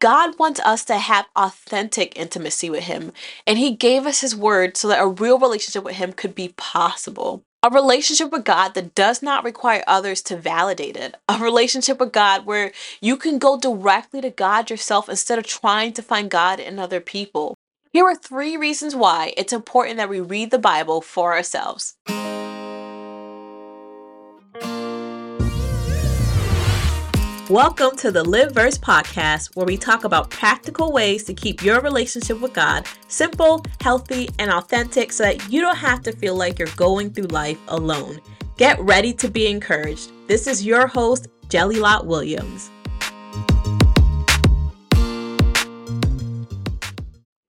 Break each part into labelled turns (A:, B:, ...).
A: God wants us to have authentic intimacy with Him, and He gave us His word so that a real relationship with Him could be possible. A relationship with God that does not require others to validate it. A relationship with God where you can go directly to God yourself instead of trying to find God in other people. Here are three reasons why it's important that we read the Bible for ourselves. Welcome to the Lived Verse podcast, where we talk about practical ways to keep your relationship with God simple, healthy, and authentic so that you don't have to feel like you're going through life alone. Get ready to be encouraged. This is your host, Jelilat Williams.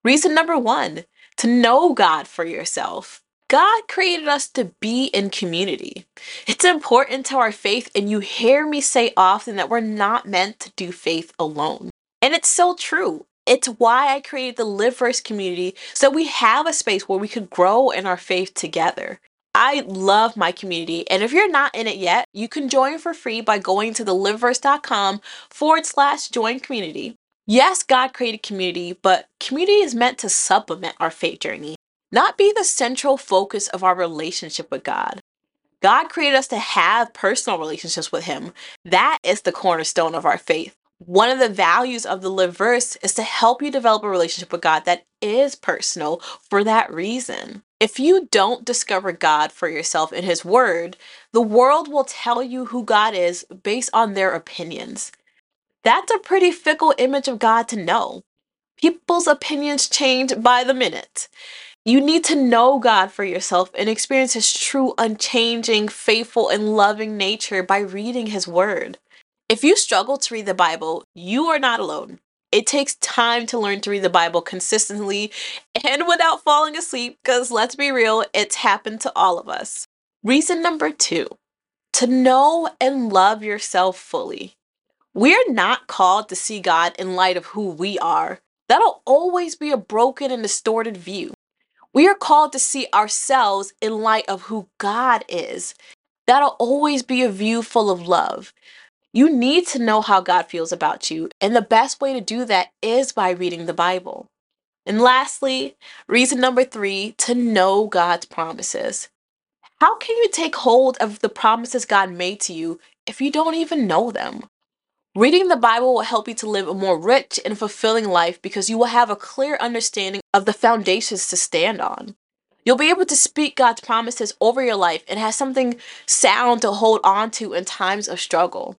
A: Reason number one to know God for yourself. God created us to be in community. It's important to our faith, and you hear me say often that we're not meant to do faith alone. And it's so true. It's why I created the Lived Verse community so we have a space where we could grow in our faith together. I love my community, and if you're not in it yet, you can join for free by going to thelivedverse.com forward slash join community. Yes, God created community, but community is meant to supplement our faith journey not be the central focus of our relationship with God. God created us to have personal relationships with Him. That is the cornerstone of our faith. One of the values of the Lived Verse is to help you develop a relationship with God that is personal for that reason. If you don't discover God for yourself in His Word, the world will tell you who God is based on their opinions. That's a pretty fickle image of God to know. People's opinions change by the minute. You need to know God for yourself and experience His true, unchanging, faithful, and loving nature by reading His Word. If you struggle to read the Bible, you are not alone. It takes time to learn to read the Bible consistently and without falling asleep, because let's be real, it's happened to all of us. Reason number two to know and love yourself fully. We're not called to see God in light of who we are. That'll always be a broken and distorted view. We are called to see ourselves in light of who God is. That'll always be a view full of love. You need to know how God feels about you, and the best way to do that is by reading the Bible. And lastly, reason number three to know God's promises. How can you take hold of the promises God made to you if you don't even know them? Reading the Bible will help you to live a more rich and fulfilling life because you will have a clear understanding of the foundations to stand on. You'll be able to speak God's promises over your life and have something sound to hold on to in times of struggle.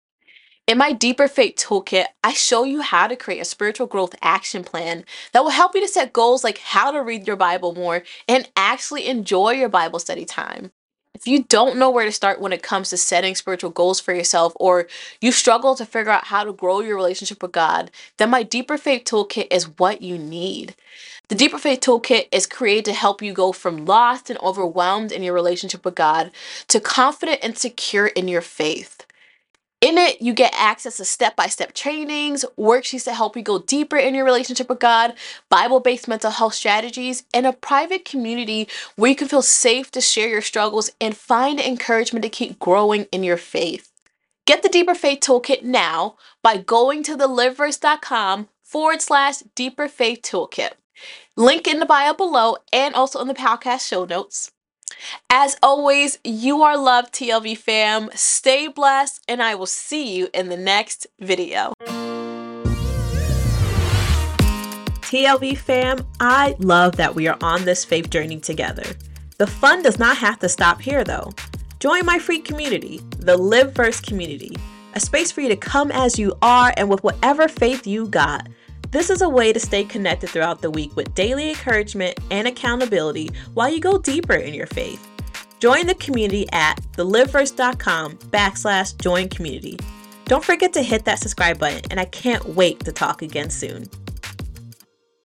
A: In my Deeper Faith Toolkit, I show you how to create a spiritual growth action plan that will help you to set goals like how to read your Bible more and actually enjoy your Bible study time. If you don't know where to start when it comes to setting spiritual goals for yourself, or you struggle to figure out how to grow your relationship with God, then my Deeper Faith Toolkit is what you need. The Deeper Faith Toolkit is created to help you go from lost and overwhelmed in your relationship with God to confident and secure in your faith. In it, you get access to step by step trainings, worksheets to help you go deeper in your relationship with God, Bible based mental health strategies, and a private community where you can feel safe to share your struggles and find encouragement to keep growing in your faith. Get the Deeper Faith Toolkit now by going to thelivedverse.com forward slash Deeper Faith Toolkit. Link in the bio below and also in the podcast show notes. As always, you are loved, TLV fam. Stay blessed, and I will see you in the next video. TLV fam, I love that we are on this faith journey together. The fun does not have to stop here though. Join my free community, the Lived Verse community, a space for you to come as you are and with whatever faith you got. This is a way to stay connected throughout the week with daily encouragement and accountability while you go deeper in your faith. Join the community at thelivedverse.com backslash join community. Don't forget to hit that subscribe button, and I can't wait to talk again soon.